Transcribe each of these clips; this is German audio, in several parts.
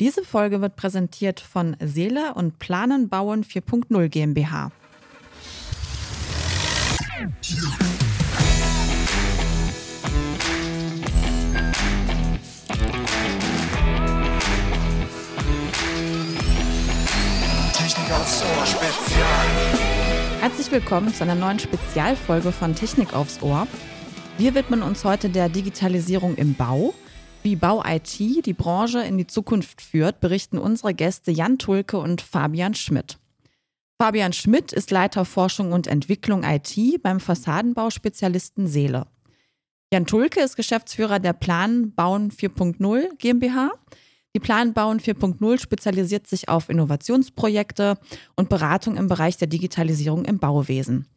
Diese Folge wird präsentiert von Seele und Planen Bauen 4.0 GmbH. Technik aufs Ohr Spezial. Herzlich willkommen zu einer neuen Spezialfolge von Technik aufs Ohr. Wir widmen uns heute der Digitalisierung im Bau. Wie Bau-IT die Branche in die Zukunft führt, berichten unsere Gäste Jan Tulke und Fabian Schmidt. Fabian Schmidt ist Leiter Forschung und Entwicklung IT beim Fassadenbauspezialisten Seele. Jan Tulke ist Geschäftsführer der Plan Bauen 4.0 GmbH. Die Plan Bauen 4.0 spezialisiert sich auf Innovationsprojekte und Beratung im Bereich der Digitalisierung im Bauwesen.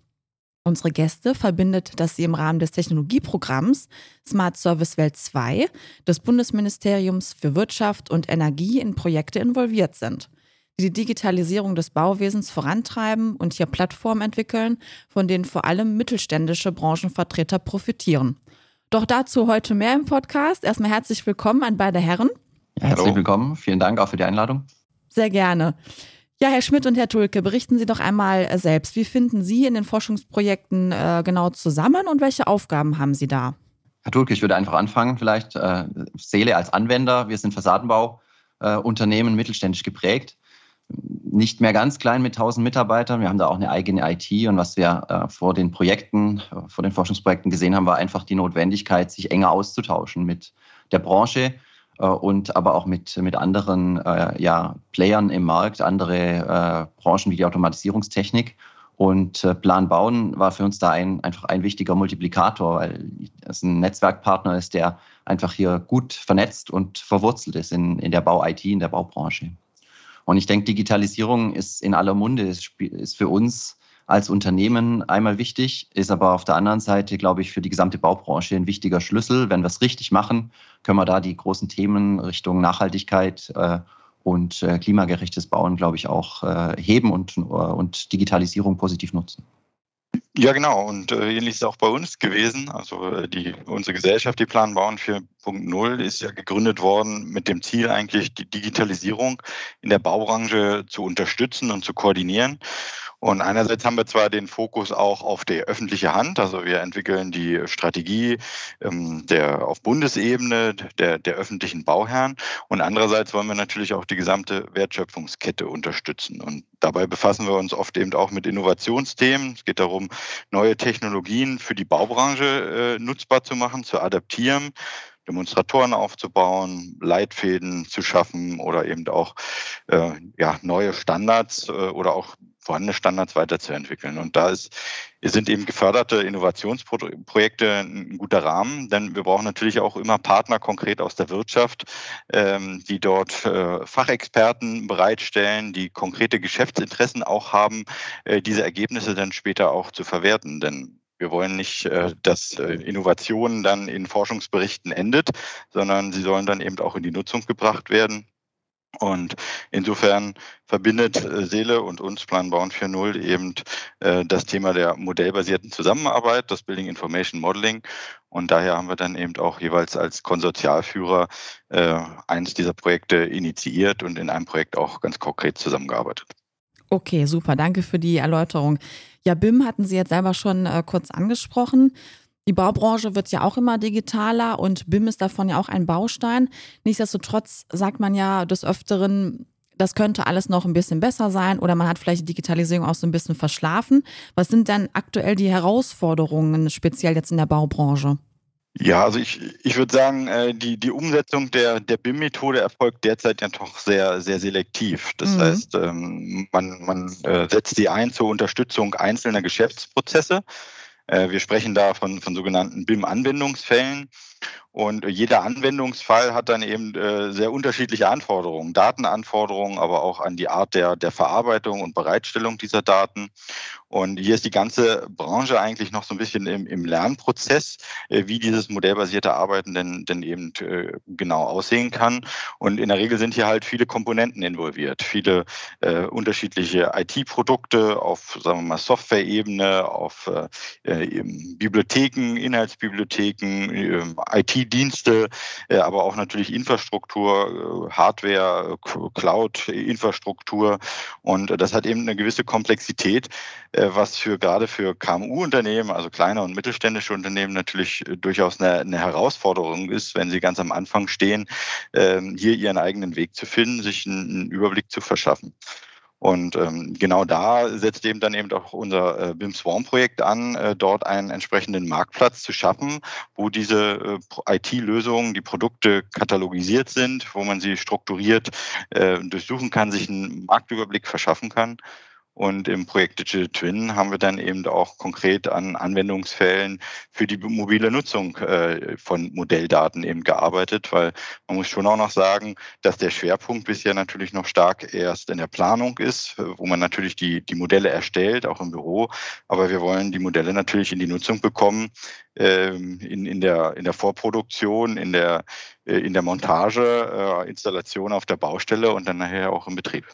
Unsere Gäste verbindet, dass sie im Rahmen des Technologieprogramms Smart Service Welt 2 des Bundesministeriums für Wirtschaft und Energie in Projekte involviert sind, die die Digitalisierung des Bauwesens vorantreiben und hier Plattformen entwickeln, von denen vor allem mittelständische Branchenvertreter profitieren. Doch dazu heute mehr im Podcast. Erstmal herzlich willkommen an beide Herren. Ja, herzlich willkommen. Vielen Dank auch für die Einladung. Sehr gerne. Ja, Herr Schmidt und Herr Tulke, berichten Sie doch einmal äh, selbst. Wie finden Sie in den Forschungsprojekten äh, genau zusammen und welche Aufgaben haben Sie da? Herr Tulke, ich würde einfach anfangen, vielleicht äh, Seele als Anwender. Wir sind Fassadenbauunternehmen, äh, mittelständisch geprägt. Nicht mehr ganz klein mit 1000 Mitarbeitern. Wir haben da auch eine eigene IT. Und was wir äh, vor den Projekten, vor den Forschungsprojekten gesehen haben, war einfach die Notwendigkeit, sich enger auszutauschen mit der Branche und aber auch mit, mit anderen äh, ja, Playern im Markt, andere äh, Branchen wie die Automatisierungstechnik. Und äh, Plan Bauen war für uns da ein, einfach ein wichtiger Multiplikator, weil es ein Netzwerkpartner ist, der einfach hier gut vernetzt und verwurzelt ist in, in der Bau-IT, in der Baubranche. Und ich denke, Digitalisierung ist in aller Munde, ist, ist für uns als Unternehmen einmal wichtig, ist aber auf der anderen Seite, glaube ich, für die gesamte Baubranche ein wichtiger Schlüssel. Wenn wir es richtig machen, können wir da die großen Themen Richtung Nachhaltigkeit äh, und äh, klimagerechtes Bauen, glaube ich, auch äh, heben und, äh, und Digitalisierung positiv nutzen. Ja, genau. Und äh, ähnlich ist es auch bei uns gewesen. Also äh, die, unsere Gesellschaft, die Plan Bauen 4.0, ist ja gegründet worden mit dem Ziel eigentlich, die Digitalisierung in der Baubranche zu unterstützen und zu koordinieren. Und einerseits haben wir zwar den Fokus auch auf die öffentliche Hand, also wir entwickeln die Strategie ähm, der auf Bundesebene der, der öffentlichen Bauherren und andererseits wollen wir natürlich auch die gesamte Wertschöpfungskette unterstützen. Und dabei befassen wir uns oft eben auch mit Innovationsthemen. Es geht darum, neue Technologien für die Baubranche äh, nutzbar zu machen, zu adaptieren. Demonstratoren aufzubauen, Leitfäden zu schaffen oder eben auch äh, ja, neue Standards äh, oder auch vorhandene Standards weiterzuentwickeln. Und da ist, sind eben geförderte Innovationsprojekte ein guter Rahmen, denn wir brauchen natürlich auch immer Partner konkret aus der Wirtschaft, ähm, die dort äh, Fachexperten bereitstellen, die konkrete Geschäftsinteressen auch haben, äh, diese Ergebnisse dann später auch zu verwerten. Denn wir wollen nicht, äh, dass Innovation dann in Forschungsberichten endet, sondern sie sollen dann eben auch in die Nutzung gebracht werden. Und insofern verbindet äh, Seele und uns Plan Bauen 4.0 eben äh, das Thema der modellbasierten Zusammenarbeit, das Building Information Modeling. Und daher haben wir dann eben auch jeweils als Konsortialführer äh, eines dieser Projekte initiiert und in einem Projekt auch ganz konkret zusammengearbeitet. Okay, super. Danke für die Erläuterung. Ja, BIM hatten Sie jetzt selber schon kurz angesprochen. Die Baubranche wird ja auch immer digitaler und BIM ist davon ja auch ein Baustein. Nichtsdestotrotz sagt man ja des Öfteren, das könnte alles noch ein bisschen besser sein oder man hat vielleicht die Digitalisierung auch so ein bisschen verschlafen. Was sind denn aktuell die Herausforderungen, speziell jetzt in der Baubranche? Ja, also ich, ich würde sagen, äh, die, die Umsetzung der, der BIM-Methode erfolgt derzeit ja doch sehr, sehr selektiv. Das mhm. heißt, ähm, man, man äh, setzt sie ein zur Unterstützung einzelner Geschäftsprozesse. Äh, wir sprechen da von, von sogenannten BIM-Anwendungsfällen. Und jeder Anwendungsfall hat dann eben äh, sehr unterschiedliche Anforderungen, Datenanforderungen, aber auch an die Art der, der Verarbeitung und Bereitstellung dieser Daten. Und hier ist die ganze Branche eigentlich noch so ein bisschen im, im Lernprozess, äh, wie dieses modellbasierte Arbeiten denn, denn eben äh, genau aussehen kann. Und in der Regel sind hier halt viele Komponenten involviert, viele äh, unterschiedliche IT-Produkte auf, sagen wir mal, Software-Ebene, auf äh, äh Bibliotheken, Inhaltsbibliotheken, IT-Dienste, aber auch natürlich Infrastruktur, Hardware, Cloud-Infrastruktur. Und das hat eben eine gewisse Komplexität, was für gerade für KMU-Unternehmen, also kleine und mittelständische Unternehmen natürlich durchaus eine, eine Herausforderung ist, wenn sie ganz am Anfang stehen, ähm, hier ihren eigenen Weg zu finden, sich einen Überblick zu verschaffen. Und ähm, genau da setzt eben dann eben auch unser äh, BIM Swarm Projekt an, äh, dort einen entsprechenden Marktplatz zu schaffen, wo diese äh, IT-Lösungen, die Produkte katalogisiert sind, wo man sie strukturiert äh, durchsuchen kann, sich einen Marktüberblick verschaffen kann. Und im Projekt Digital Twin haben wir dann eben auch konkret an Anwendungsfällen für die mobile Nutzung äh, von Modelldaten eben gearbeitet, weil man muss schon auch noch sagen, dass der Schwerpunkt bisher natürlich noch stark erst in der Planung ist, wo man natürlich die, die Modelle erstellt, auch im Büro. Aber wir wollen die Modelle natürlich in die Nutzung bekommen, ähm, in, in, der, in der Vorproduktion, in der, äh, in der Montage, äh, Installation auf der Baustelle und dann nachher auch im Betrieb.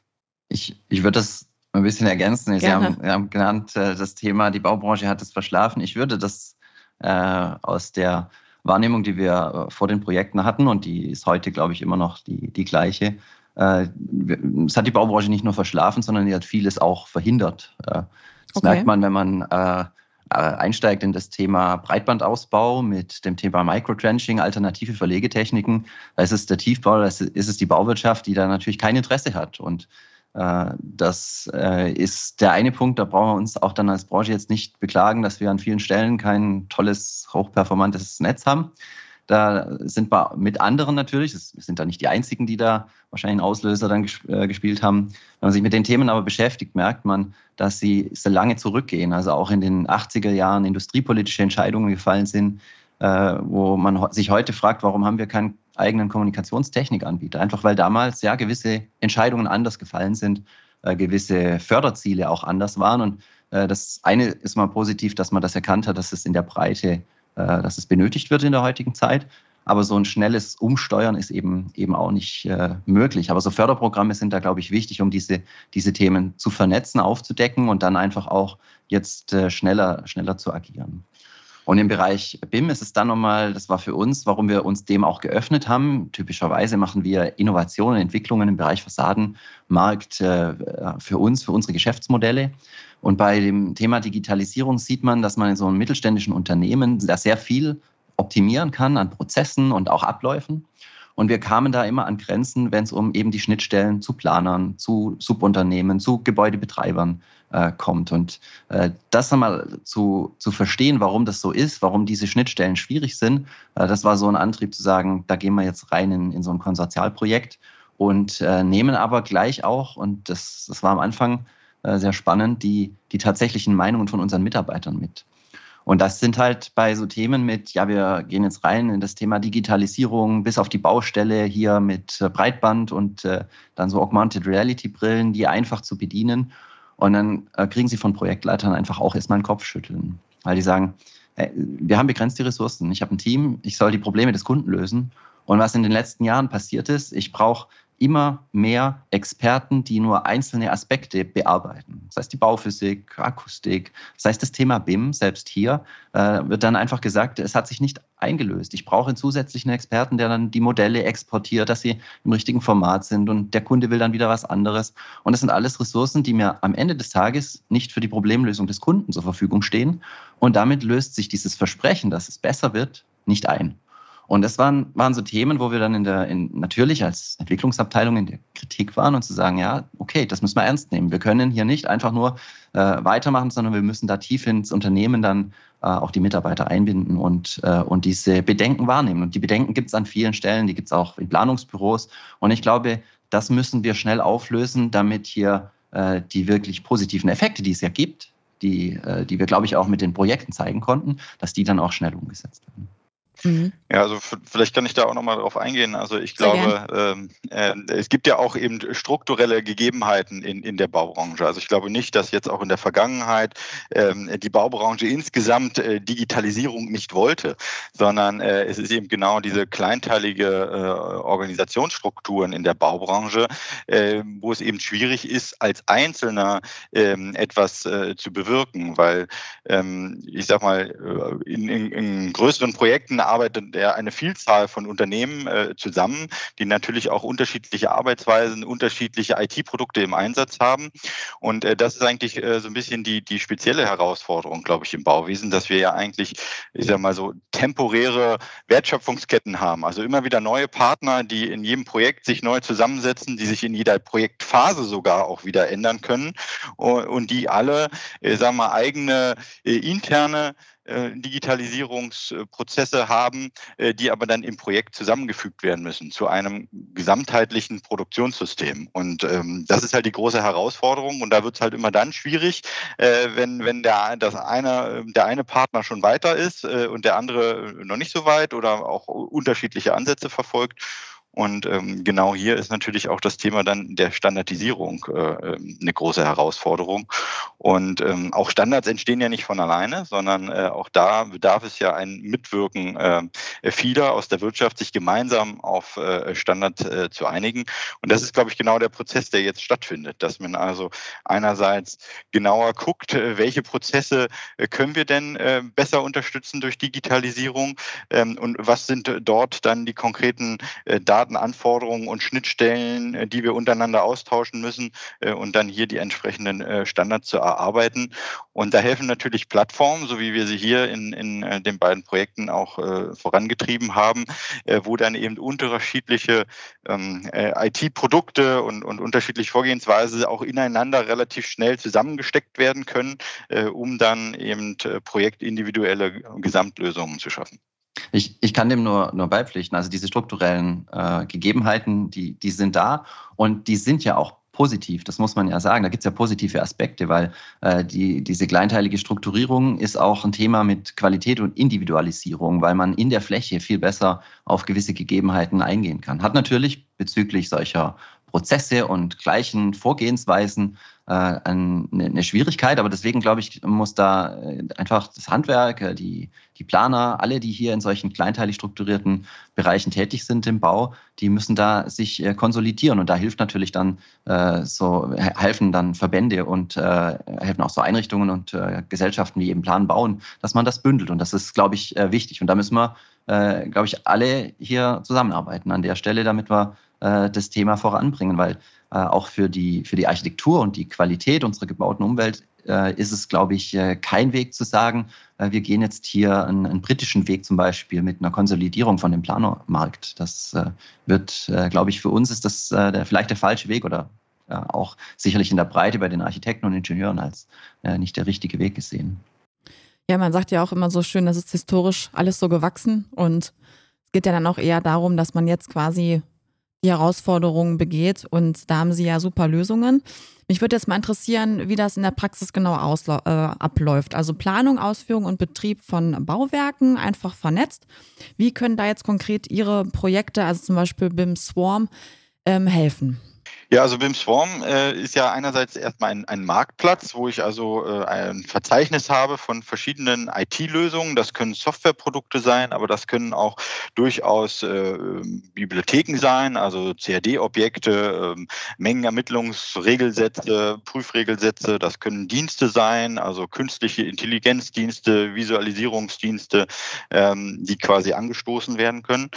Ich, ich würde das ein bisschen ergänzen. Sie haben, Sie haben, genannt, äh, das Thema, die Baubranche hat es verschlafen. Ich würde das äh, aus der Wahrnehmung, die wir äh, vor den Projekten hatten, und die ist heute, glaube ich, immer noch die, die gleiche, äh, es hat die Baubranche nicht nur verschlafen, sondern die hat vieles auch verhindert. Äh, das okay. merkt man, wenn man äh, einsteigt in das Thema Breitbandausbau mit dem Thema Microtrenching, alternative Verlegetechniken. Da ist es der Tiefbau, da ist es die Bauwirtschaft, die da natürlich kein Interesse hat. Und das äh, ist der eine Punkt, da brauchen wir uns auch dann als Branche jetzt nicht beklagen, dass wir an vielen Stellen kein tolles, hochperformantes Netz haben. Da sind wir mit anderen natürlich, wir sind da nicht die einzigen, die da wahrscheinlich einen Auslöser dann äh, gespielt haben. Wenn man sich mit den Themen aber beschäftigt, merkt man, dass sie sehr lange zurückgehen. Also auch in den 80er Jahren industriepolitische Entscheidungen gefallen sind, wo man sich heute fragt, warum haben wir kein eigenen Kommunikationstechnikanbieter. Einfach weil damals ja gewisse Entscheidungen anders gefallen sind, äh, gewisse Förderziele auch anders waren. Und äh, das eine ist mal positiv, dass man das erkannt hat, dass es in der Breite, äh, dass es benötigt wird in der heutigen Zeit. Aber so ein schnelles Umsteuern ist eben, eben auch nicht äh, möglich. Aber so Förderprogramme sind da, glaube ich, wichtig, um diese, diese Themen zu vernetzen, aufzudecken und dann einfach auch jetzt äh, schneller, schneller zu agieren. Und im Bereich BIM ist es dann nochmal, das war für uns, warum wir uns dem auch geöffnet haben. Typischerweise machen wir Innovationen, Entwicklungen im Bereich Fassadenmarkt äh, für uns, für unsere Geschäftsmodelle. Und bei dem Thema Digitalisierung sieht man, dass man in so einem mittelständischen Unternehmen da sehr viel optimieren kann an Prozessen und auch Abläufen. Und wir kamen da immer an Grenzen, wenn es um eben die Schnittstellen zu Planern, zu Subunternehmen, zu Gebäudebetreibern äh, kommt. Und äh, das einmal zu, zu verstehen, warum das so ist, warum diese Schnittstellen schwierig sind, äh, das war so ein Antrieb zu sagen, da gehen wir jetzt rein in, in so ein Konsortialprojekt und äh, nehmen aber gleich auch, und das, das war am Anfang äh, sehr spannend, die, die tatsächlichen Meinungen von unseren Mitarbeitern mit. Und das sind halt bei so Themen mit, ja, wir gehen jetzt rein in das Thema Digitalisierung bis auf die Baustelle hier mit äh, Breitband und äh, dann so Augmented Reality Brillen, die einfach zu bedienen. Und dann äh, kriegen sie von Projektleitern einfach auch erstmal einen Kopfschütteln, weil die sagen, hey, wir haben begrenzte Ressourcen. Ich habe ein Team, ich soll die Probleme des Kunden lösen. Und was in den letzten Jahren passiert ist, ich brauche immer mehr Experten, die nur einzelne Aspekte bearbeiten. Das heißt die Bauphysik, Akustik, das heißt das Thema BIM, selbst hier äh, wird dann einfach gesagt, es hat sich nicht eingelöst. Ich brauche einen zusätzlichen Experten, der dann die Modelle exportiert, dass sie im richtigen Format sind und der Kunde will dann wieder was anderes. Und das sind alles Ressourcen, die mir am Ende des Tages nicht für die Problemlösung des Kunden zur Verfügung stehen. Und damit löst sich dieses Versprechen, dass es besser wird, nicht ein. Und das waren, waren so Themen, wo wir dann in der, in, natürlich als Entwicklungsabteilung in der Kritik waren und zu sagen, ja, okay, das müssen wir ernst nehmen. Wir können hier nicht einfach nur äh, weitermachen, sondern wir müssen da tief ins Unternehmen dann äh, auch die Mitarbeiter einbinden und, äh, und diese Bedenken wahrnehmen. Und die Bedenken gibt es an vielen Stellen, die gibt es auch in Planungsbüros. Und ich glaube, das müssen wir schnell auflösen, damit hier äh, die wirklich positiven Effekte, die es ja gibt, die, äh, die wir, glaube ich, auch mit den Projekten zeigen konnten, dass die dann auch schnell umgesetzt werden. Mhm. Ja, also vielleicht kann ich da auch nochmal drauf eingehen. Also ich glaube, ähm, äh, es gibt ja auch eben strukturelle Gegebenheiten in, in der Baubranche. Also ich glaube nicht, dass jetzt auch in der Vergangenheit ähm, die Baubranche insgesamt äh, Digitalisierung nicht wollte, sondern äh, es ist eben genau diese kleinteilige äh, Organisationsstrukturen in der Baubranche, äh, wo es eben schwierig ist, als Einzelner ähm, etwas äh, zu bewirken, weil ähm, ich sag mal, in, in, in größeren Projekten arbeitet ja eine Vielzahl von Unternehmen äh, zusammen, die natürlich auch unterschiedliche Arbeitsweisen, unterschiedliche IT-Produkte im Einsatz haben. Und äh, das ist eigentlich äh, so ein bisschen die, die spezielle Herausforderung, glaube ich, im Bauwesen, dass wir ja eigentlich, ich sage mal so, temporäre Wertschöpfungsketten haben. Also immer wieder neue Partner, die in jedem Projekt sich neu zusammensetzen, die sich in jeder Projektphase sogar auch wieder ändern können und die alle, äh, sagen wir mal, eigene äh, interne Digitalisierungsprozesse haben, äh, die aber dann im Projekt zusammengefügt werden müssen zu einem gesamtheitlichen Produktionssystem. Und ähm, das ist halt die große Herausforderung. Und da wird es halt immer dann schwierig, äh, wenn, wenn der, das eine, der eine Partner schon weiter ist äh, und der andere noch nicht so weit oder auch unterschiedliche Ansätze verfolgt. Und ähm, genau hier ist natürlich auch das Thema dann der Standardisierung äh, ähm, eine große Herausforderung. Und ähm, auch Standards entstehen ja nicht von alleine, sondern äh, auch da bedarf es ja ein Mitwirken äh, vieler aus der Wirtschaft, sich gemeinsam auf äh, Standard äh, zu einigen. Und das ist, glaube ich, genau der Prozess, der jetzt stattfindet, dass man also einerseits genauer guckt, äh, welche Prozesse äh, können wir denn äh, besser unterstützen durch Digitalisierung ähm, und was sind dort dann die konkreten äh, Daten, Datenanforderungen und Schnittstellen, äh, die wir untereinander austauschen müssen äh, und dann hier die entsprechenden äh, Standards zu erarbeiten. Und da helfen natürlich Plattformen, so wie wir sie hier in, in den beiden Projekten auch vorangetrieben haben, wo dann eben unterschiedliche ähm, IT-Produkte und, und unterschiedliche Vorgehensweise auch ineinander relativ schnell zusammengesteckt werden können, um dann eben projektindividuelle Gesamtlösungen zu schaffen. Ich, ich kann dem nur, nur beipflichten. Also diese strukturellen äh, Gegebenheiten, die, die sind da und die sind ja auch positiv, das muss man ja sagen. Da gibt es ja positive Aspekte, weil äh, die, diese kleinteilige Strukturierung ist auch ein Thema mit Qualität und Individualisierung, weil man in der Fläche viel besser auf gewisse Gegebenheiten eingehen kann. Hat natürlich bezüglich solcher Prozesse und gleichen Vorgehensweisen eine Schwierigkeit. Aber deswegen glaube ich, muss da äh, einfach das Handwerk, äh, die, die Planer, alle, die hier in solchen kleinteilig strukturierten Bereichen tätig sind im Bau, die müssen da sich konsolidieren. Und da hilft natürlich dann so, helfen dann Verbände und helfen auch so Einrichtungen und Gesellschaften wie eben Plan bauen, dass man das bündelt. Und das ist, glaube ich, wichtig. Und da müssen wir, glaube ich, alle hier zusammenarbeiten an der Stelle, damit wir das Thema voranbringen, weil äh, auch für die, für die Architektur und die Qualität unserer gebauten Umwelt äh, ist es, glaube ich, äh, kein Weg zu sagen, wir gehen jetzt hier einen, einen, britischen Weg zum Beispiel mit einer Konsolidierung von dem Planermarkt. Das wird, glaube ich, für uns ist das der, vielleicht der falsche Weg oder auch sicherlich in der Breite bei den Architekten und Ingenieuren als nicht der richtige Weg gesehen. Ja, man sagt ja auch immer so schön, das ist historisch alles so gewachsen und es geht ja dann auch eher darum, dass man jetzt quasi die Herausforderungen begeht. Und da haben Sie ja super Lösungen. Mich würde jetzt mal interessieren, wie das in der Praxis genau äh, abläuft. Also Planung, Ausführung und Betrieb von Bauwerken einfach vernetzt. Wie können da jetzt konkret Ihre Projekte, also zum Beispiel BIM Swarm, ähm, helfen? Ja, also BIM Swarm äh, ist ja einerseits erstmal ein, ein Marktplatz, wo ich also äh, ein Verzeichnis habe von verschiedenen IT-Lösungen. Das können Softwareprodukte sein, aber das können auch durchaus äh, Bibliotheken sein, also CAD-Objekte, äh, Mengenermittlungsregelsätze, Prüfregelsätze. Das können Dienste sein, also künstliche Intelligenzdienste, Visualisierungsdienste, ähm, die quasi angestoßen werden können.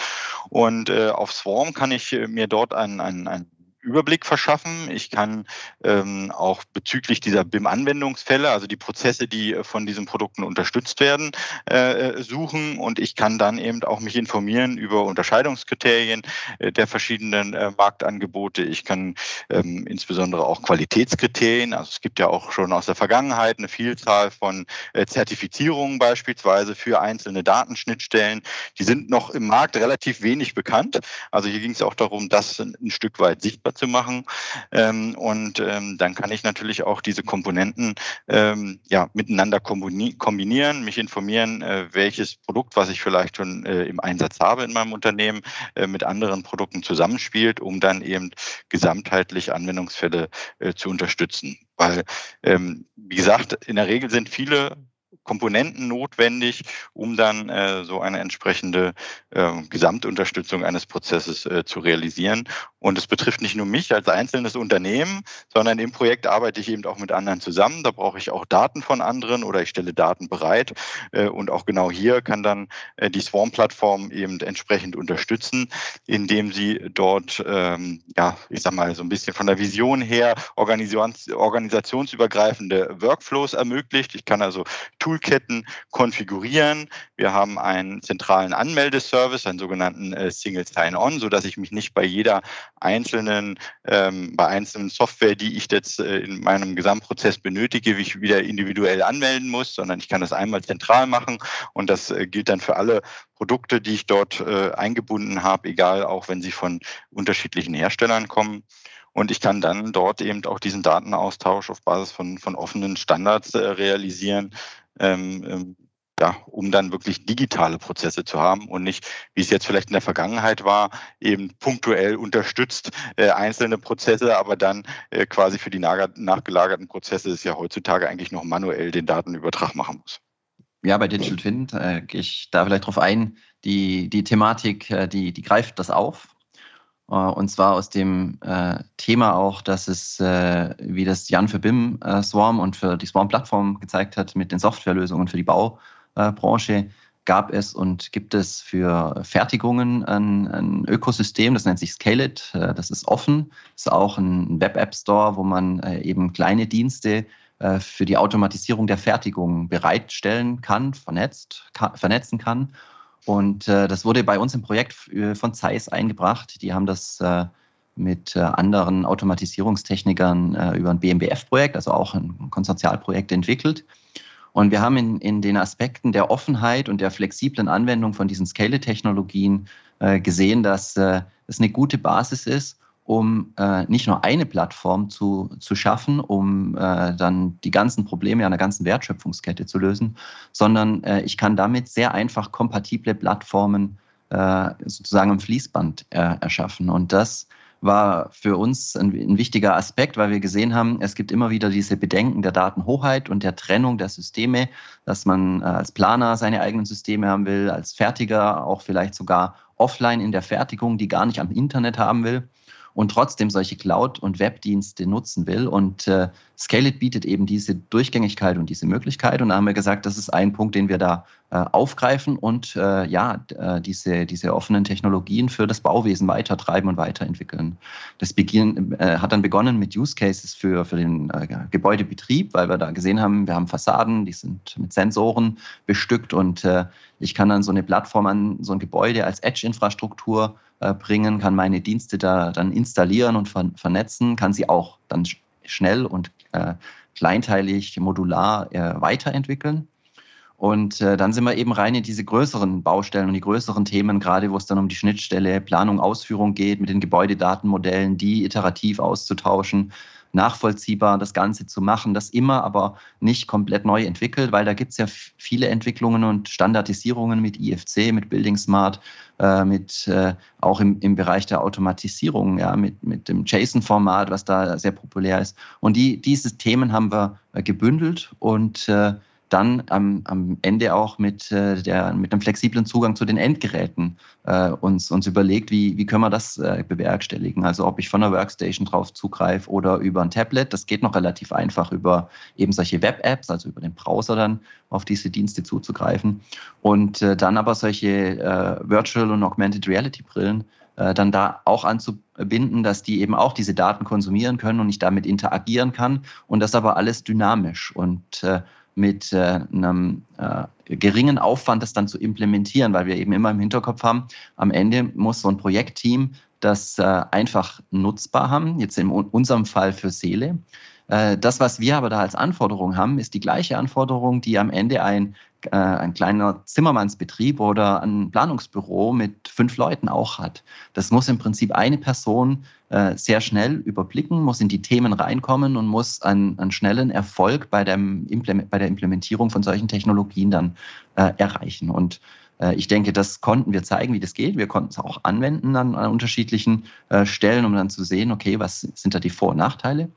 Und äh, auf Swarm kann ich mir dort ein, ein, ein Überblick verschaffen. Ich kann ähm, auch bezüglich dieser BIM-Anwendungsfälle, also die Prozesse, die äh, von diesen Produkten unterstützt werden, äh, suchen und ich kann dann eben auch mich informieren über Unterscheidungskriterien äh, der verschiedenen äh, Marktangebote. Ich kann ähm, insbesondere auch Qualitätskriterien, also es gibt ja auch schon aus der Vergangenheit eine Vielzahl von äh, Zertifizierungen beispielsweise für einzelne Datenschnittstellen. Die sind noch im Markt relativ wenig bekannt. Also hier ging es auch darum, das ein Stück weit sichtbar zu machen. Ähm, und ähm, dann kann ich natürlich auch diese Komponenten ähm, ja, miteinander kombinieren, mich informieren, äh, welches Produkt, was ich vielleicht schon äh, im Einsatz habe in meinem Unternehmen, äh, mit anderen Produkten zusammenspielt, um dann eben gesamtheitlich Anwendungsfälle äh, zu unterstützen. Weil, ähm, wie gesagt, in der Regel sind viele Komponenten notwendig, um dann äh, so eine entsprechende äh, Gesamtunterstützung eines Prozesses äh, zu realisieren. Und es betrifft nicht nur mich als einzelnes Unternehmen, sondern im Projekt arbeite ich eben auch mit anderen zusammen. Da brauche ich auch Daten von anderen oder ich stelle Daten bereit. Äh, und auch genau hier kann dann äh, die Swarm-Plattform eben entsprechend unterstützen, indem sie dort, ähm, ja, ich sag mal, so ein bisschen von der Vision her organisationsübergreifende Workflows ermöglicht. Ich kann also Toolketten konfigurieren. Wir haben einen zentralen Anmeldeservice, einen sogenannten äh, Single Sign-On, sodass ich mich nicht bei jeder einzelnen, ähm, bei einzelnen Software, die ich jetzt äh, in meinem Gesamtprozess benötige, ich wieder individuell anmelden muss, sondern ich kann das einmal zentral machen und das äh, gilt dann für alle Produkte, die ich dort äh, eingebunden habe, egal auch wenn sie von unterschiedlichen Herstellern kommen. Und ich kann dann dort eben auch diesen Datenaustausch auf Basis von, von offenen Standards äh, realisieren, ähm, ähm, ja, um dann wirklich digitale Prozesse zu haben und nicht, wie es jetzt vielleicht in der Vergangenheit war, eben punktuell unterstützt äh, einzelne Prozesse, aber dann äh, quasi für die nachgelagerten Prozesse ist ja heutzutage eigentlich noch manuell den Datenübertrag machen muss. Ja, bei Digital Twin äh, gehe ich da vielleicht drauf ein. Die, die Thematik, äh, die, die greift das auf. Äh, und zwar aus dem äh, Thema auch, dass es, äh, wie das Jan für BIM äh, Swarm und für die Swarm-Plattform gezeigt hat, mit den Softwarelösungen für die Baubranche, gab es und gibt es für Fertigungen ein, ein Ökosystem, das nennt sich Scale It. Äh, das ist offen. Ist auch ein Web-App-Store, wo man äh, eben kleine Dienste für die Automatisierung der Fertigung bereitstellen kann, vernetzt, kann, vernetzen kann und äh, das wurde bei uns im Projekt äh, von Zeiss eingebracht. Die haben das äh, mit äh, anderen Automatisierungstechnikern äh, über ein BMBF-Projekt, also auch ein Konsortialprojekt entwickelt. Und wir haben in, in den Aspekten der Offenheit und der flexiblen Anwendung von diesen Scale-Technologien äh, gesehen, dass es eine gute Basis ist, um äh, nicht nur eine Plattform zu, zu schaffen, um äh, dann die ganzen Probleme einer ganzen Wertschöpfungskette zu lösen, sondern äh, ich kann damit sehr einfach kompatible Plattformen äh, sozusagen im Fließband äh, erschaffen. Und das war für uns ein, ein, wichtiger Aspekt, weil wir gesehen haben, es gibt immer wieder diese Bedenken der Datenhoheit und der Trennung der Systeme, dass man äh, als Planer seine eigenen Systeme haben will, als Fertiger auch vielleicht sogar offline in der Fertigung, die gar nicht am Internet haben will und trotzdem solche Cloud- und Webdienste nutzen will. Und äh, Scale-It bietet eben diese Durchgängigkeit und diese Möglichkeit. Und da haben wir gesagt, das ist ein Punkt, den wir da äh, aufgreifen und äh, ja, äh, diese, diese offenen Technologien für das Bauwesen weitertreiben und weiterentwickeln. Das beginn, äh, hat dann begonnen mit Use Cases für, für den äh, Gebäudebetrieb, weil wir da gesehen haben, wir haben Fassaden, die sind mit Sensoren bestückt und ich kann dann so eine Plattform an so ein Gebäude als Edge-Infrastruktur bringen, kann meine Dienste da dann installieren und vernetzen, kann sie auch dann schnell und äh, kleinteilig, modular äh, weiterentwickeln. Und äh, dann sind wir eben rein in diese größeren Baustellen und die größeren Themen, gerade wo es dann um die Schnittstelle Planung, Ausführung geht, mit den Gebäudedatenmodellen, die iterativ auszutauschen, nachvollziehbar das Ganze zu machen, das immer aber nicht komplett neu entwickelt, weil da gibt es ja viele Entwicklungen und Standardisierungen mit IFC, mit Building Smart, äh, mit äh, auch im, im Bereich der Automatisierung, ja, mit, mit dem JSON-Format, was da sehr populär ist. Und die, diese Themen haben wir äh, gebündelt und äh, dann am, am Ende auch mit, äh, der, mit einem flexiblen Zugang zu den Endgeräten äh, uns, uns überlegt, wie, wie können wir das äh, bewerkstelligen. Also ob ich von der Workstation drauf zugreife oder über ein Tablet. Das geht noch relativ einfach über eben solche Web-Apps, also über den Browser dann auf diese Dienste zuzugreifen. Und äh, dann aber solche äh, Virtual und Augmented Reality Brillen äh, dann da auch anzubinden, dass die eben auch diese Daten konsumieren können und ich damit interagieren kann und das aber alles dynamisch und äh, mit äh, einem äh, geringen Aufwand das dann zu implementieren, weil wir eben immer im Hinterkopf haben, am Ende muss so ein Projektteam das äh, einfach nutzbar haben, jetzt in unserem Fall für Seele. Äh, das, was wir aber da als Anforderung haben, ist die gleiche Anforderung, die am Ende ein äh, ein kleiner Zimmermannsbetrieb oder ein Planungsbüro mit fünf Leuten auch hat. Das muss im Prinzip eine Person äh, sehr schnell überblicken, muss in die Themen reinkommen und muss einen, einen schnellen Erfolg bei, dem bei der Implementierung von solchen Technologien dann erreichen. Und ich denke, das konnten wir zeigen, wie das geht. Wir konnten es auch anwenden an, an unterschiedlichen Stellen, um dann zu sehen, okay, was sind da die Vor- und Nachteile.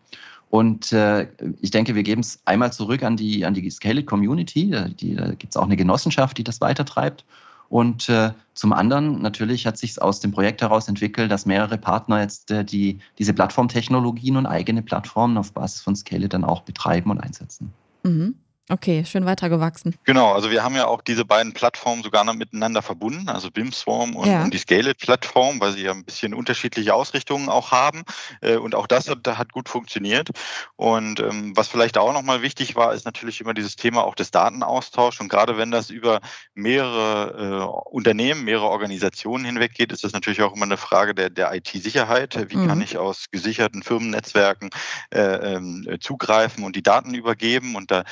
Und äh, ich denke, wir geben es einmal zurück an die, an die Scaled Community. Da, die, da gibt es auch eine Genossenschaft, die das weitertreibt. Und äh, zum anderen natürlich hat sich aus dem Projekt heraus entwickelt, dass mehrere Partner jetzt äh, die, diese Plattformtechnologien und eigene Plattformen auf Basis von Scale dann auch betreiben und einsetzen. Mhm. Okay, schön weitergewachsen. Genau, also wir haben ja auch diese beiden Plattformen sogar noch miteinander verbunden, also BIM-Swarm und, ja. und, die Scaled-Plattform, weil sie ja ein bisschen unterschiedliche Ausrichtungen auch haben. Äh, und auch das hat, hat gut funktioniert. Und ähm, was vielleicht auch nochmal wichtig war, ist natürlich immer dieses Thema auch des Datenaustauschs. Und gerade wenn das über mehrere äh, Unternehmen, mehrere Organisationen hinweg geht, ist das natürlich auch immer eine Frage der, der IT-Sicherheit. Wie mhm. kann ich aus gesicherten Firmennetzwerken äh, ähm, zugreifen und die Daten übergeben? Und da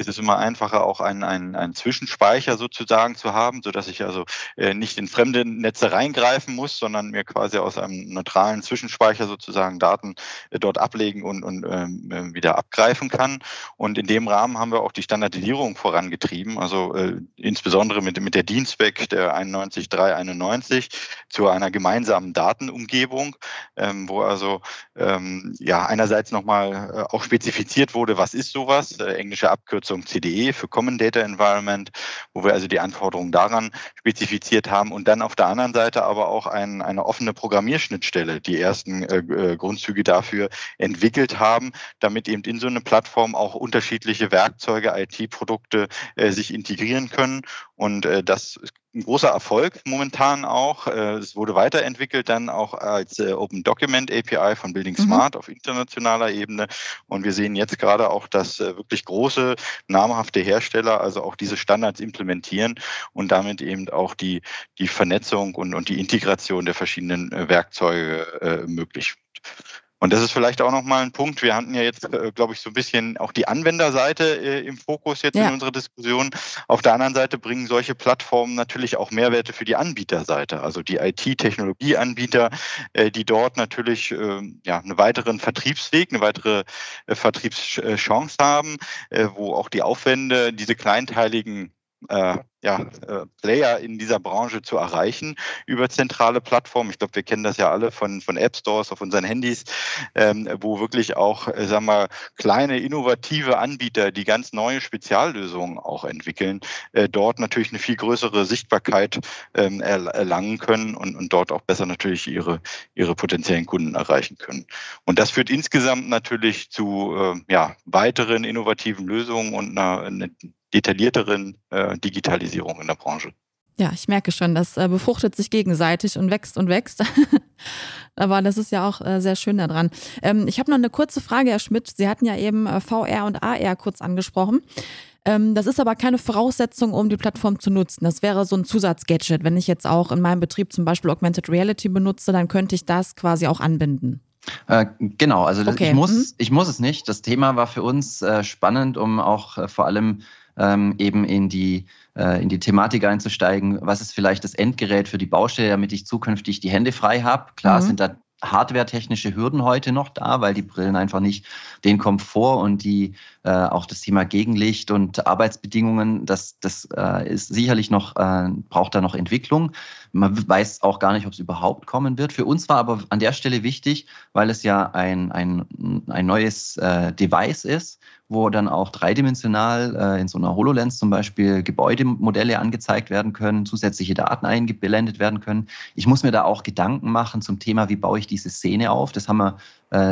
ist es immer einfacher, auch einen, einen, einen Zwischenspeicher sozusagen zu haben, sodass ich also äh, nicht in fremde Netze reingreifen muss, sondern mir quasi aus einem neutralen Zwischenspeicher sozusagen Daten äh, dort ablegen und, und ähm, äh, wieder abgreifen kann. Und in dem Rahmen haben wir auch die Standardisierung vorangetrieben, also insbesondere mit, mit der Dienstback der 91391 zu einer gemeinsamen Datenumgebung, ähm, wo also ähm, ja einerseits nochmal auch spezifiziert wurde, was ist sowas, englische Abkürzung Abkürzung CDE für Common Data Environment, wo wir also die Anforderungen daran spezifiziert haben und dann auf der anderen Seite aber auch ein, eine offene Programmierschnittstelle, die ersten äh, äh Grundzüge dafür entwickelt haben, damit eben in so eine Plattform auch unterschiedliche Werkzeuge, IT-Produkte äh, sich integrieren können. Und äh, das ein großer Erfolg momentan auch. Äh, es wurde weiterentwickelt dann auch als äh, Open Document API von Building mhm. Smart mhm. auf internationaler Ebene. Und wir sehen jetzt gerade auch, dass äh, wirklich große, namhafte Hersteller also auch diese Standards implementieren und damit eben auch die, die Vernetzung und, und die Integration der verschiedenen Werkzeuge äh, möglich. Und das ist vielleicht auch nochmal ein Punkt. Wir hatten ja jetzt, äh, glaube ich, so ein bisschen auch die Anwenderseite äh, im Fokus jetzt ja. in unserer Diskussion. Auf der anderen Seite bringen solche Plattformen natürlich auch Mehrwerte für die Anbieterseite, also die IT-Technologieanbieter, äh, die dort natürlich äh, ja, einen weiteren Vertriebsweg, eine weitere Vertriebschance haben, wo auch die Aufwände, diese kleinteiligen äh, ja, äh, Player in dieser Branche zu erreichen über zentrale Plattformen. Ich glaube, wir kennen das ja alle von, von App Stores auf unseren Handys, ähm, wo wirklich auch, äh, sagen wir, kleine innovative Anbieter, die ganz neue Speziallösungen auch entwickeln, äh, dort natürlich eine viel größere Sichtbarkeit ähm, erlangen können und, und dort auch besser natürlich ihre, ihre potenziellen Kunden erreichen können. Und das führt insgesamt natürlich zu äh, ja, weiteren innovativen Lösungen und einer, einer detaillierteren äh, Digitalisierung in der Branche. Ja, ich merke schon, das äh, befruchtet sich gegenseitig und wächst und wächst. Aber das ist ja auch äh, sehr schön daran. Ähm, ich habe noch eine kurze Frage, Herr Schmidt. Sie hatten ja eben äh, VR und AR kurz angesprochen. Ähm, das ist aber keine Voraussetzung, um die Plattform zu nutzen. Das wäre so ein Zusatzgadget. Wenn ich jetzt auch in meinem Betrieb zum Beispiel Augmented Reality benutze, dann könnte ich das quasi auch anbinden. Äh, genau, also okay. ich, muss, mhm. ich muss es nicht. Das Thema war für uns äh, spannend, um auch äh, vor allem ähm, eben in die, äh, in die Thematik einzusteigen, was ist vielleicht das Endgerät für die Baustelle, damit ich zukünftig die Hände frei habe. Klar mhm. sind da hardware-technische Hürden heute noch da, weil die Brillen einfach nicht den Komfort und die äh, auch das Thema Gegenlicht und Arbeitsbedingungen, das, das äh, ist sicherlich noch, äh, braucht da noch Entwicklung. Man weiß auch gar nicht, ob es überhaupt kommen wird. Für uns war aber an der Stelle wichtig, weil es ja ein, ein, ein neues äh, Device ist, wo dann auch dreidimensional äh, in so einer HoloLens zum Beispiel Gebäudemodelle angezeigt werden können, zusätzliche Daten eingeblendet werden können. Ich muss mir da auch Gedanken machen zum Thema, wie baue ich diese Szene auf. Das haben wir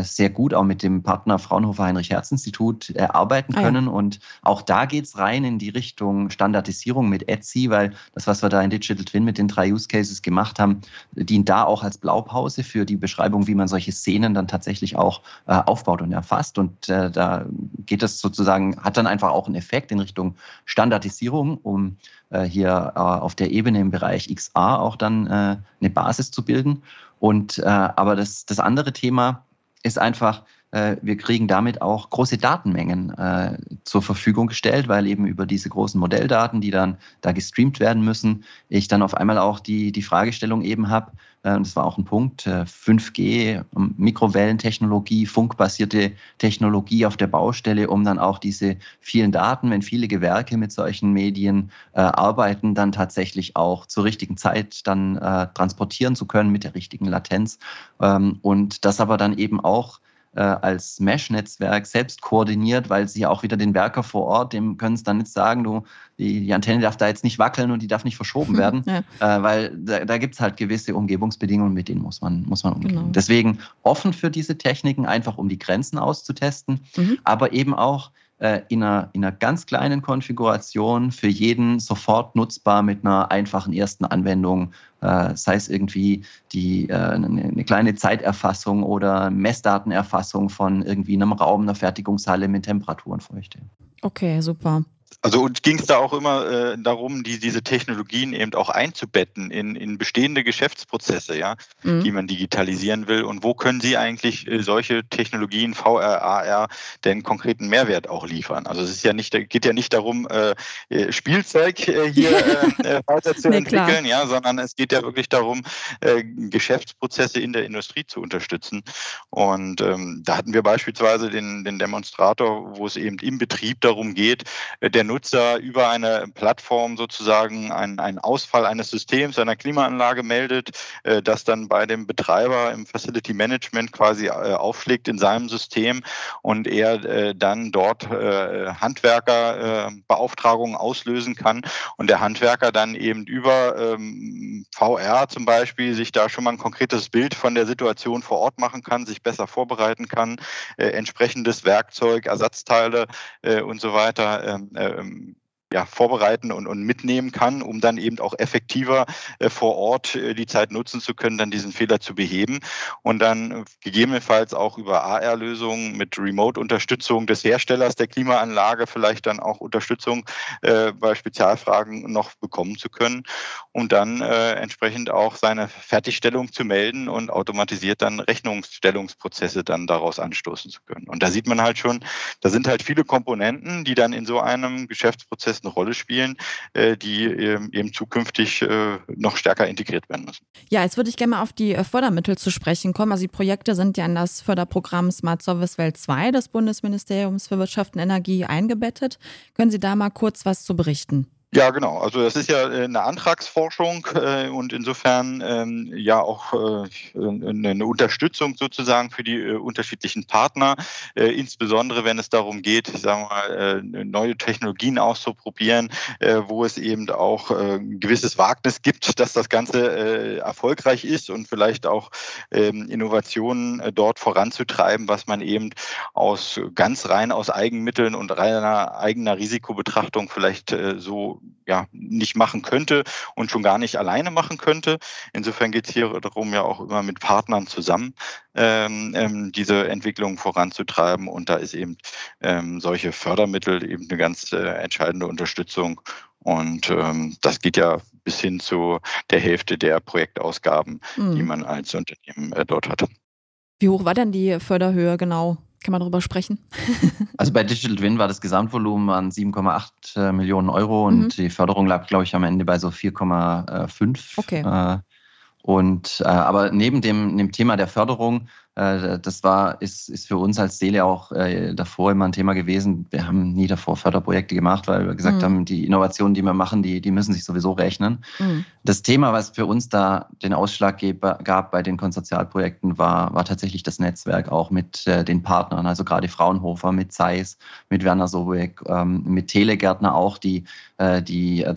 sehr gut auch mit dem Partner Fraunhofer Heinrich Herz Institut erarbeiten können. Ah, ja. Und auch da geht es rein in die Richtung Standardisierung mit Etsy, weil das, was wir da in Digital Twin mit den drei Use Cases gemacht haben, dient da auch als Blaupause für die Beschreibung, wie man solche Szenen dann tatsächlich auch äh, aufbaut und erfasst. Und äh, da geht es sozusagen, hat dann einfach auch einen Effekt in Richtung Standardisierung, um äh, hier äh, auf der Ebene im Bereich XR auch dann äh, eine Basis zu bilden. Und aber das, das andere Thema, ist einfach, äh, wir kriegen damit auch große Datenmengen äh, zur Verfügung gestellt, weil eben über diese großen Modelldaten, die dann da gestreamt werden müssen, ich dann auf einmal auch die, die Fragestellung eben habe, das war auch ein Punkt, 5G, Mikrowellentechnologie, funkbasierte Technologie auf der Baustelle, um dann auch diese vielen Daten, wenn viele Gewerke mit solchen Medien äh, arbeiten, dann tatsächlich auch zur richtigen Zeit dann äh, transportieren zu können mit der richtigen Latenz. Ähm, und das aber dann eben auch äh, als Mesh-Netzwerk selbst koordiniert, weil sie auch wieder den Werker vor Ort, dem können es dann nicht sagen, du, die, die, Antenne darf da jetzt nicht wackeln und die darf nicht verschoben werden, ja. äh, weil da, da gibt es halt gewisse Umgebungsbedingungen, mit denen muss man, muss man umgehen. Genau. Deswegen offen für diese Techniken, einfach um die Grenzen auszutesten, mhm. aber eben auch äh, in, einer, in einer ganz kleinen Konfiguration für jeden sofort nutzbar mit einer einfachen ersten Anwendung, äh, sei es irgendwie die, äh, eine kleine Zeiterfassung oder Messdatenerfassung von irgendwie einem Raum, einer Fertigungshalle mit Temperatur und Feuchte. Okay, super. Also uns ging es da auch immer äh, darum, die, diese Technologien eben auch einzubetten in, in bestehende Geschäftsprozesse, ja, mhm. die man digitalisieren will. Und wo können Sie eigentlich äh, solche Technologien VR, AR denn konkreten Mehrwert auch liefern? Also es ist ja nicht, geht ja nicht darum, äh, äh Spielzeug äh, hier äh, weiterzuentwickeln, nee, ja, sondern es geht ja wirklich darum, Geschäftsprozesse in der Industrie zu unterstützen. Und ähm, da hatten wir beispielsweise den, den Demonstrator, wo es eben im Betrieb darum geht, der Nutzer über eine Plattform sozusagen einen, einen Ausfall eines Systems, einer Klimaanlage meldet, äh, das dann bei dem Betreiber im Facility Management quasi äh, aufschlägt in seinem System und er äh, dann dort äh, Handwerkerbeauftragungen äh, auslösen kann und der Handwerker dann eben über ähm, VR zum Beispiel sich da schon mal ein konkretes Bild von der Situation vor Ort machen kann, sich besser vorbereiten kann, äh, entsprechendes Werkzeug, Ersatzteile und so weiter ähm, ähm, ja, vorbereiten und, und mitnehmen kann, um dann eben auch effektiver äh, vor Ort äh, die Zeit nutzen zu können, dann diesen Fehler zu beheben und dann äh, gegebenenfalls auch über AR-Lösungen mit Remote-Unterstützung des Herstellers der Klimaanlage vielleicht dann auch Unterstützung äh, bei Spezialfragen noch bekommen zu können, um dann äh, entsprechend auch seine Fertigstellung zu melden und automatisiert dann Rechnungsstellungsprozesse dann daraus anstoßen zu können. Und da sieht man halt schon, da sind halt viele Komponenten, die dann in so einem Geschäftsprozess Prozess eine Rolle spielen, äh, die ähm, eben zukünftig äh, noch stärker integriert werden müssen. Ja, jetzt würde ich gerne mal auf die äh, Fördermittel zu sprechen kommen. Also die Projekte sind ja in das Förderprogramm Smart Service Welt 2 des Bundesministeriums für Wirtschaft und Energie eingebettet. Können Sie da mal kurz was zu berichten? Ja, genau. Also das ist ja äh, eine Antragsforschung äh, und insofern ähm, ja auch äh, eine Unterstützung sozusagen für die äh, unterschiedlichen Partner, äh, insbesondere wenn es darum geht, ich sage mal, äh, neue Technologien auszuprobieren, wo es eben auch ein gewisses Wagnis gibt, dass das Ganze erfolgreich ist und vielleicht auch ähm, Innovationen dort voranzutreiben, was man eben aus ganz rein aus Eigenmitteln und reiner eigener Risikobetrachtung vielleicht so ja, nicht machen könnte und schon gar nicht alleine machen könnte. Insofern geht es hier darum, ja auch immer mit Partnern zusammen ähm, ähm, diese Entwicklung voranzutreiben. Und da ist eben ähm, solche Fördermittel eben eine ganz äh, entscheidende Unterstützung. Und ähm, das geht ja bis hin zu der Hälfte der Projektausgaben, mhm. die man als Unternehmen äh, dort hat. Wie hoch war denn die Förderhöhe genau? Kann man darüber sprechen? also bei Digital Twin war das Gesamtvolumen an 7,8 äh, Millionen Euro und mhm. die Förderung lag, glaube ich, am Ende bei so 4,5. Okay. Äh, und äh, aber neben dem, dem Thema der Förderung das war, ist, ist für uns als Seele auch äh, davor immer ein Thema gewesen. Wir haben nie davor Förderprojekte gemacht, weil wir gesagt mhm. haben, die Innovationen, die wir machen, die, die müssen sich sowieso rechnen. Mhm. Das Thema, was für uns da den Ausschlag gab bei den Konsortialprojekten, war, war tatsächlich das Netzwerk auch mit äh, den Partnern, also gerade Fraunhofer, mit Zeiss, mit Werner Sobeck, ähm, mit Telegärtner auch, die, äh, die äh,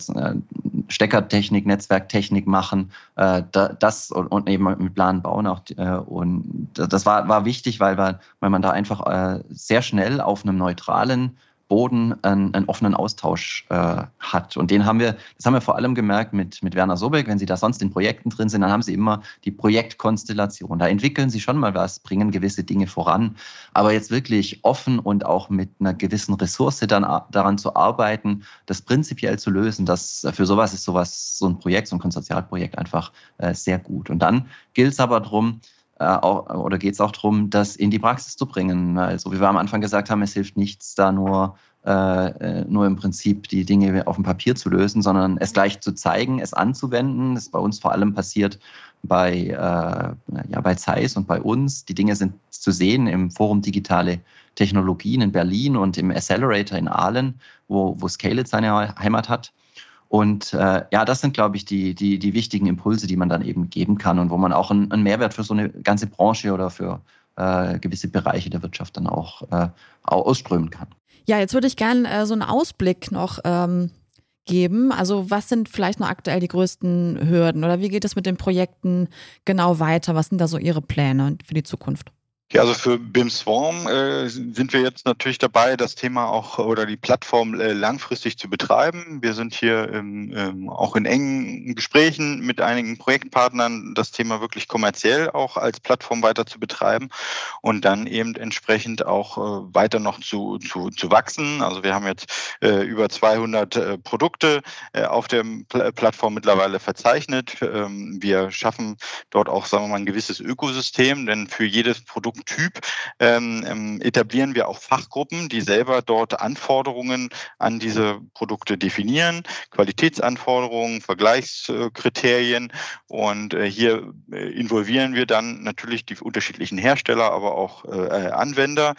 Steckertechnik, Netzwerktechnik machen, äh, das und, und eben mit Plan bauen auch. Äh, und das war, war wichtig, weil, weil man da einfach äh, sehr schnell auf einem neutralen Boden einen, einen offenen Austausch äh, hat. Und den haben wir, das haben wir vor allem gemerkt mit, mit Werner Sobeck. Wenn Sie da sonst in Projekten drin sind, dann haben Sie immer die Projektkonstellation. Da entwickeln Sie schon mal was, bringen gewisse Dinge voran. Aber jetzt wirklich offen und auch mit einer gewissen Ressource dann daran zu arbeiten, das prinzipiell zu lösen, das für sowas ist sowas, so ein Projekt, so ein Konsortialprojekt einfach äh, sehr gut. Und dann gilt es aber darum, auch, oder geht es auch darum, das in die Praxis zu bringen. Also wie wir am Anfang gesagt haben, es hilft nichts, da nur, äh, äh, nur im Prinzip die Dinge auf dem Papier zu lösen, sondern es gleich zu zeigen, es anzuwenden. Das ist bei uns vor allem passiert bei, äh, ja, bei Zeiss und bei uns. Die Dinge sind zu sehen im Forum Digitale Technologien in Berlin und im Accelerator in Aalen, wo, wo Scale seine Heimat hat. Und äh, ja, das sind, glaube ich, die, die, die wichtigen Impulse, die man dann eben geben kann und wo man auch einen, einen Mehrwert für so eine ganze Branche oder für, äh, gewisse Bereiche der Wirtschaft dann auch, äh, ausströmen kann. Ja, jetzt würde ich gerne äh, so einen Ausblick noch ähm, geben. Also was sind vielleicht noch aktuell die größten Hürden oder wie geht es mit den Projekten genau weiter? Was sind da so Ihre Pläne für die Zukunft? Ja, also für BIM Swarm äh, sind wir jetzt natürlich dabei, das Thema auch oder die Plattform äh, langfristig zu betreiben. Wir sind hier ähm, ähm, auch in engen Gesprächen mit einigen Projektpartnern, das Thema wirklich kommerziell auch als Plattform weiter zu betreiben und dann eben entsprechend auch äh, weiter noch zu, zu, zu wachsen. Also wir haben jetzt äh, über 200 äh, Produkte äh, auf der Pl Plattform mittlerweile verzeichnet. Ähm, wir schaffen dort auch, sagen wir mal, ein gewisses Ökosystem, denn für jedes Produkt Typ ähm, ähm, etablieren wir auch Fachgruppen, die selber dort Anforderungen an diese Produkte definieren, Qualitätsanforderungen, Vergleichskriterien und äh, hier äh, involvieren wir dann natürlich die unterschiedlichen Hersteller, aber auch äh, Anwender,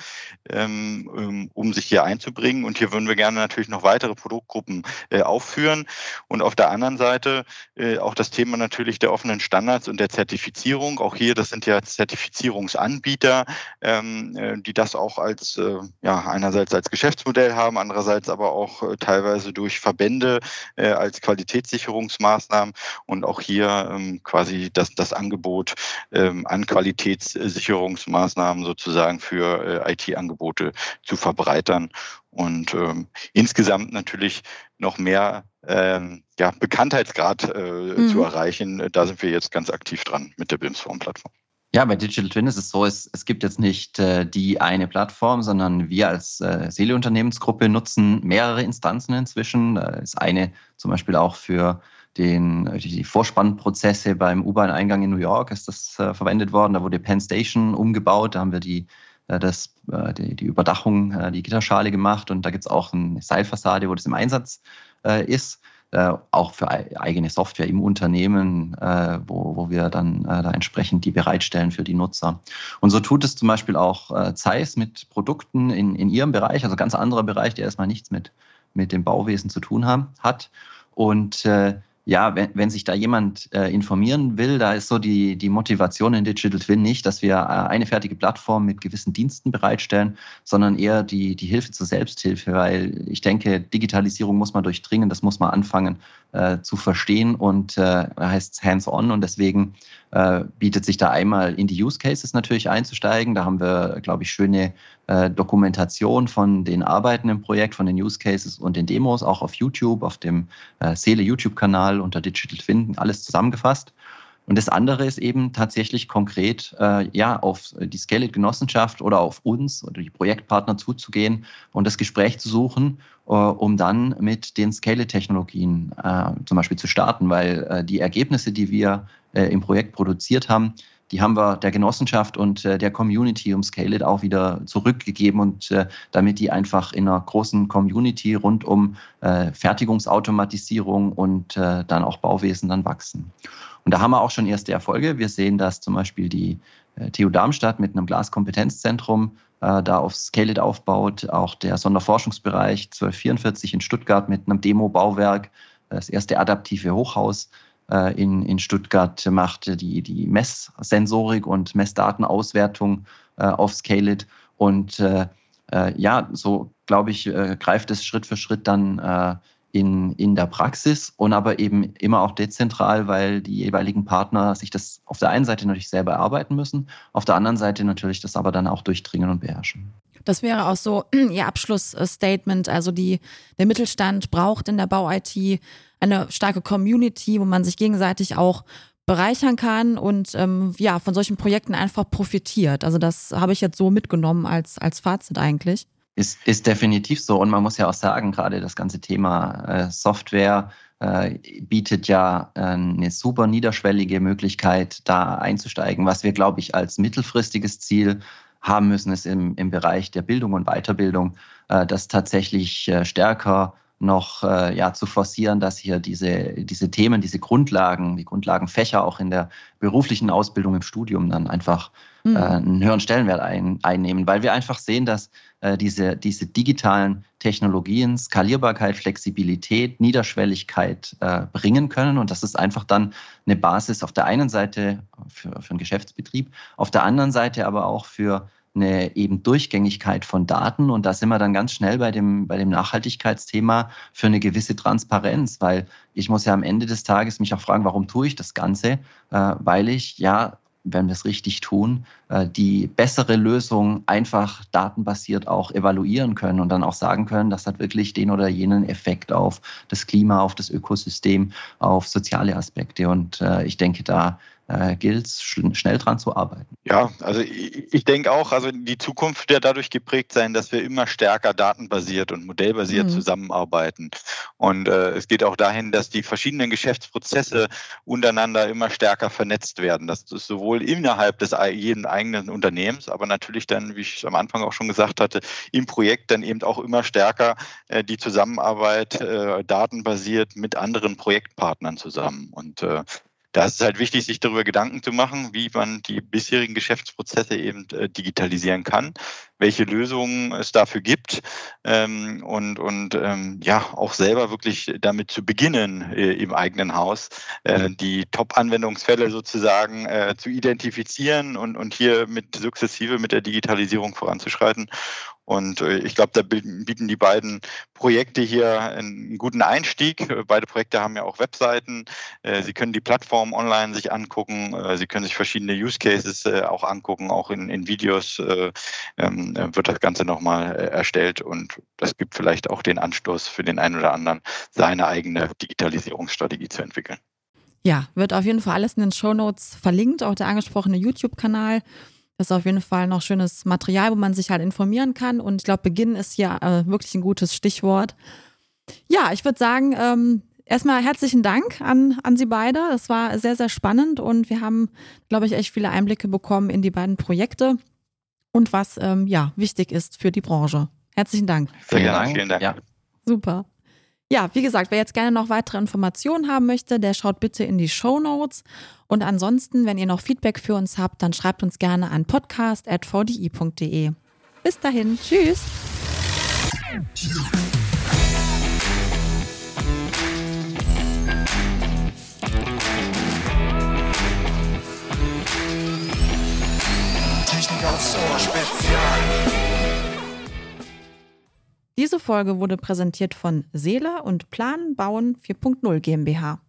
ähm, ähm, um sich hier einzubringen. Und hier würden wir gerne natürlich noch weitere Produktgruppen äh, aufführen. Und auf der anderen Seite äh, auch das Thema natürlich der offenen Standards und der Zertifizierung. Auch hier, das sind ja Zertifizierungsanbieter Anbieter, ähm, äh, die das auch als, äh, ja, einerseits als Geschäftsmodell haben, andererseits aber auch äh, teilweise durch Verbände äh, als Qualitätssicherungsmaßnahmen und auch hier ähm, quasi das, das Angebot ähm, an Qualitätssicherungsmaßnahmen sozusagen für äh, IT-Angebote zu verbreitern und ähm, insgesamt natürlich noch mehr ähm, ja, Bekanntheitsgrad äh, mhm. zu erreichen. Da sind wir jetzt ganz aktiv dran mit der BIMSform-Plattform. Ja, bei Digital Twin ist es so, es, es gibt jetzt nicht äh, die eine Plattform, sondern wir als äh, Seele-Unternehmensgruppe nutzen mehrere Instanzen inzwischen. Da ist eine zum Beispiel auch für den, die Vorspannprozesse beim U-Bahn-Eingang in New York ist das äh, verwendet worden. Da wurde Penn Station umgebaut, da haben wir die, äh, das, äh, die, die Überdachung, äh, die Gitterschale gemacht und da gibt es auch eine Seilfassade, wo das im Einsatz ist äh, auch für eigene Software im Unternehmen, äh, wo, wo wir dann äh, da entsprechend die bereitstellen für die Nutzer. Und so tut es zum Beispiel auch äh, Zeiss mit Produkten in, in ihrem Bereich, also ganz anderer Bereich, der erstmal nichts mit, mit dem Bauwesen zu tun haben, hat. Und äh, ja, wenn, wenn sich da jemand äh, informieren will, da ist so die, die Motivation in Digital Twin nicht, dass wir äh, eine fertige Plattform mit gewissen Diensten bereitstellen, sondern eher die, die Hilfe zur Selbsthilfe, weil ich denke, Digitalisierung muss man durchdringen, das muss man anfangen äh, zu verstehen und äh, heißt hands-on und deswegen äh, bietet sich da einmal in die Use Cases natürlich einzusteigen. Da haben wir, glaube ich, schöne äh, Dokumentation von den Arbeiten im Projekt, von den Use Cases und den Demos, auch auf YouTube, auf dem äh, Seele YouTube-Kanal unter Digital Twin, alles zusammengefasst. Und das andere ist eben tatsächlich konkret äh, ja auf die Scale-Genossenschaft oder auf uns oder die Projektpartner zuzugehen und das Gespräch zu suchen, äh, um dann mit den Scale-Technologien äh, zum Beispiel zu starten, weil äh, die Ergebnisse, die wir äh, im Projekt produziert haben, die haben wir der Genossenschaft und äh, der Community um Scale It auch wieder zurückgegeben und damit die einfach in einer großen Community rund um Fertigungsautomatisierung und dann auch Bauwesen dann wachsen. Und da haben wir auch schon erste Erfolge. Wir sehen, dass zum Beispiel die äh, TU Darmstadt mit einem Glaskompetenzzentrum äh, da auf Scale It aufbaut, auch der Sonderforschungsbereich 1244 in Stuttgart mit einem Demo-Bauwerk, das erste adaptive Hochhaus äh, in, in Stuttgart macht, die, die Messsensorik und Messdatenauswertung äh, auf Scaleit. Und äh, äh, ja, so glaube ich, greift es Schritt für Schritt dann in, in der Praxis und aber eben immer auch dezentral, weil die jeweiligen Partner sich das auf der einen Seite natürlich selber erarbeiten müssen, auf der anderen Seite natürlich das aber dann auch durchdringen und beherrschen. Das wäre auch so Ihr Abschlussstatement. Also die, der Mittelstand braucht in der Bau-IT eine starke Community, wo man sich gegenseitig auch bereichern kann und ähm, ja, von solchen Projekten einfach profitiert. Also das habe ich jetzt so mitgenommen als, als Fazit eigentlich. Ist, ist definitiv so. Und man muss ja auch sagen, gerade das ganze Thema äh, Software äh, bietet ja äh, eine super niederschwellige Möglichkeit, da einzusteigen. Was wir, glaube ich, als mittelfristiges Ziel haben müssen, ist im, im Bereich der Bildung und Weiterbildung, äh, dass tatsächlich äh, stärker noch äh, ja, zu forcieren, dass hier diese, diese Themen, diese Grundlagen, die Grundlagenfächer auch in der beruflichen Ausbildung im Studium dann einfach mhm. äh, einen höheren Stellenwert ein, einnehmen, weil wir einfach sehen, dass äh, diese, diese digitalen Technologien Skalierbarkeit, Flexibilität, Niederschwelligkeit äh, bringen können. Und das ist einfach dann eine Basis auf der einen Seite für, für einen Geschäftsbetrieb, auf der anderen Seite aber auch für eine eben Durchgängigkeit von Daten. Und da sind wir dann ganz schnell bei dem, bei dem Nachhaltigkeitsthema für eine gewisse Transparenz, weil ich muss ja am Ende des Tages mich auch fragen, warum tue ich das Ganze? Äh, weil ich ja wenn wir es richtig tun, äh, die bessere Lösung einfach datenbasiert auch evaluieren können und dann auch sagen können, das hat wirklich den oder jenen Effekt auf das Klima, auf das Ökosystem, auf soziale Aspekte. Und äh, ich denke, da äh, gilt es, schnell dran zu arbeiten. Ja, also ich, ich denke auch, also die Zukunft wird dadurch geprägt sein, dass wir immer stärker datenbasiert und modellbasiert mhm. zusammenarbeiten. Und äh, es geht auch dahin, dass die verschiedenen Geschäftsprozesse untereinander immer stärker vernetzt werden. Das ist sowohl innerhalb des jeden eigenen Unternehmens, aber natürlich dann, wie ich am Anfang auch schon gesagt hatte, im Projekt dann eben auch immer stärker äh, die Zusammenarbeit äh, datenbasiert mit anderen Projektpartnern zusammen. Und äh, da ist es halt wichtig, sich darüber Gedanken zu machen, wie man die bisherigen Geschäftsprozesse eben äh, digitalisieren kann, welche Lösungen es dafür gibt ähm, und, und ähm, ja, auch selber wirklich damit zu beginnen äh, im eigenen Haus, äh, mhm. die Top-Anwendungsfälle sozusagen äh, zu identifizieren und, und hier mit sukzessive mit der Digitalisierung voranzuschreiten und äh, ich glaube, da bieten die beiden Projekte hier einen guten Einstieg. Beide Projekte haben ja auch Webseiten. Äh, Sie können die Plattform online sich angucken. Äh, Sie können sich verschiedene Use Cases auch angucken. Auch in, in Videos ähm, wird das Ganze nochmal erstellt. Und das gibt vielleicht auch den Anstoß für den einen oder anderen, seine eigene Digitalisierungsstrategie zu entwickeln. Ja, wird auf jeden Fall alles in den Show Notes verlinkt, auch der angesprochene YouTube-Kanal. Das ist auf jeden Fall noch schönes Material, wo man sich halt informieren kann. Und ich glaube, Beginn ist hier äh, wirklich ein gutes Stichwort. Ja, ich würde sagen, ähm, erstmal herzlichen Dank an, an Sie beide. Das war sehr, sehr spannend und wir haben, glaube ich, echt viele Einblicke bekommen in die beiden Projekte und was ähm, ja wichtig ist für die Branche. Herzlichen Dank. Sehr gerne. Vielen Dank. Ja. Super. Ja, wie gesagt, wer jetzt gerne noch weitere Informationen haben möchte, der schaut bitte in die Show Notes. Und ansonsten, wenn ihr noch Feedback für uns habt, dann schreibt uns gerne an podcast.vdi.de. Bis dahin, tschüss. Technik aufs Ohr Spezial. Diese Folge wurde präsentiert von Seele und Planen Bauen 4.0 GmbH.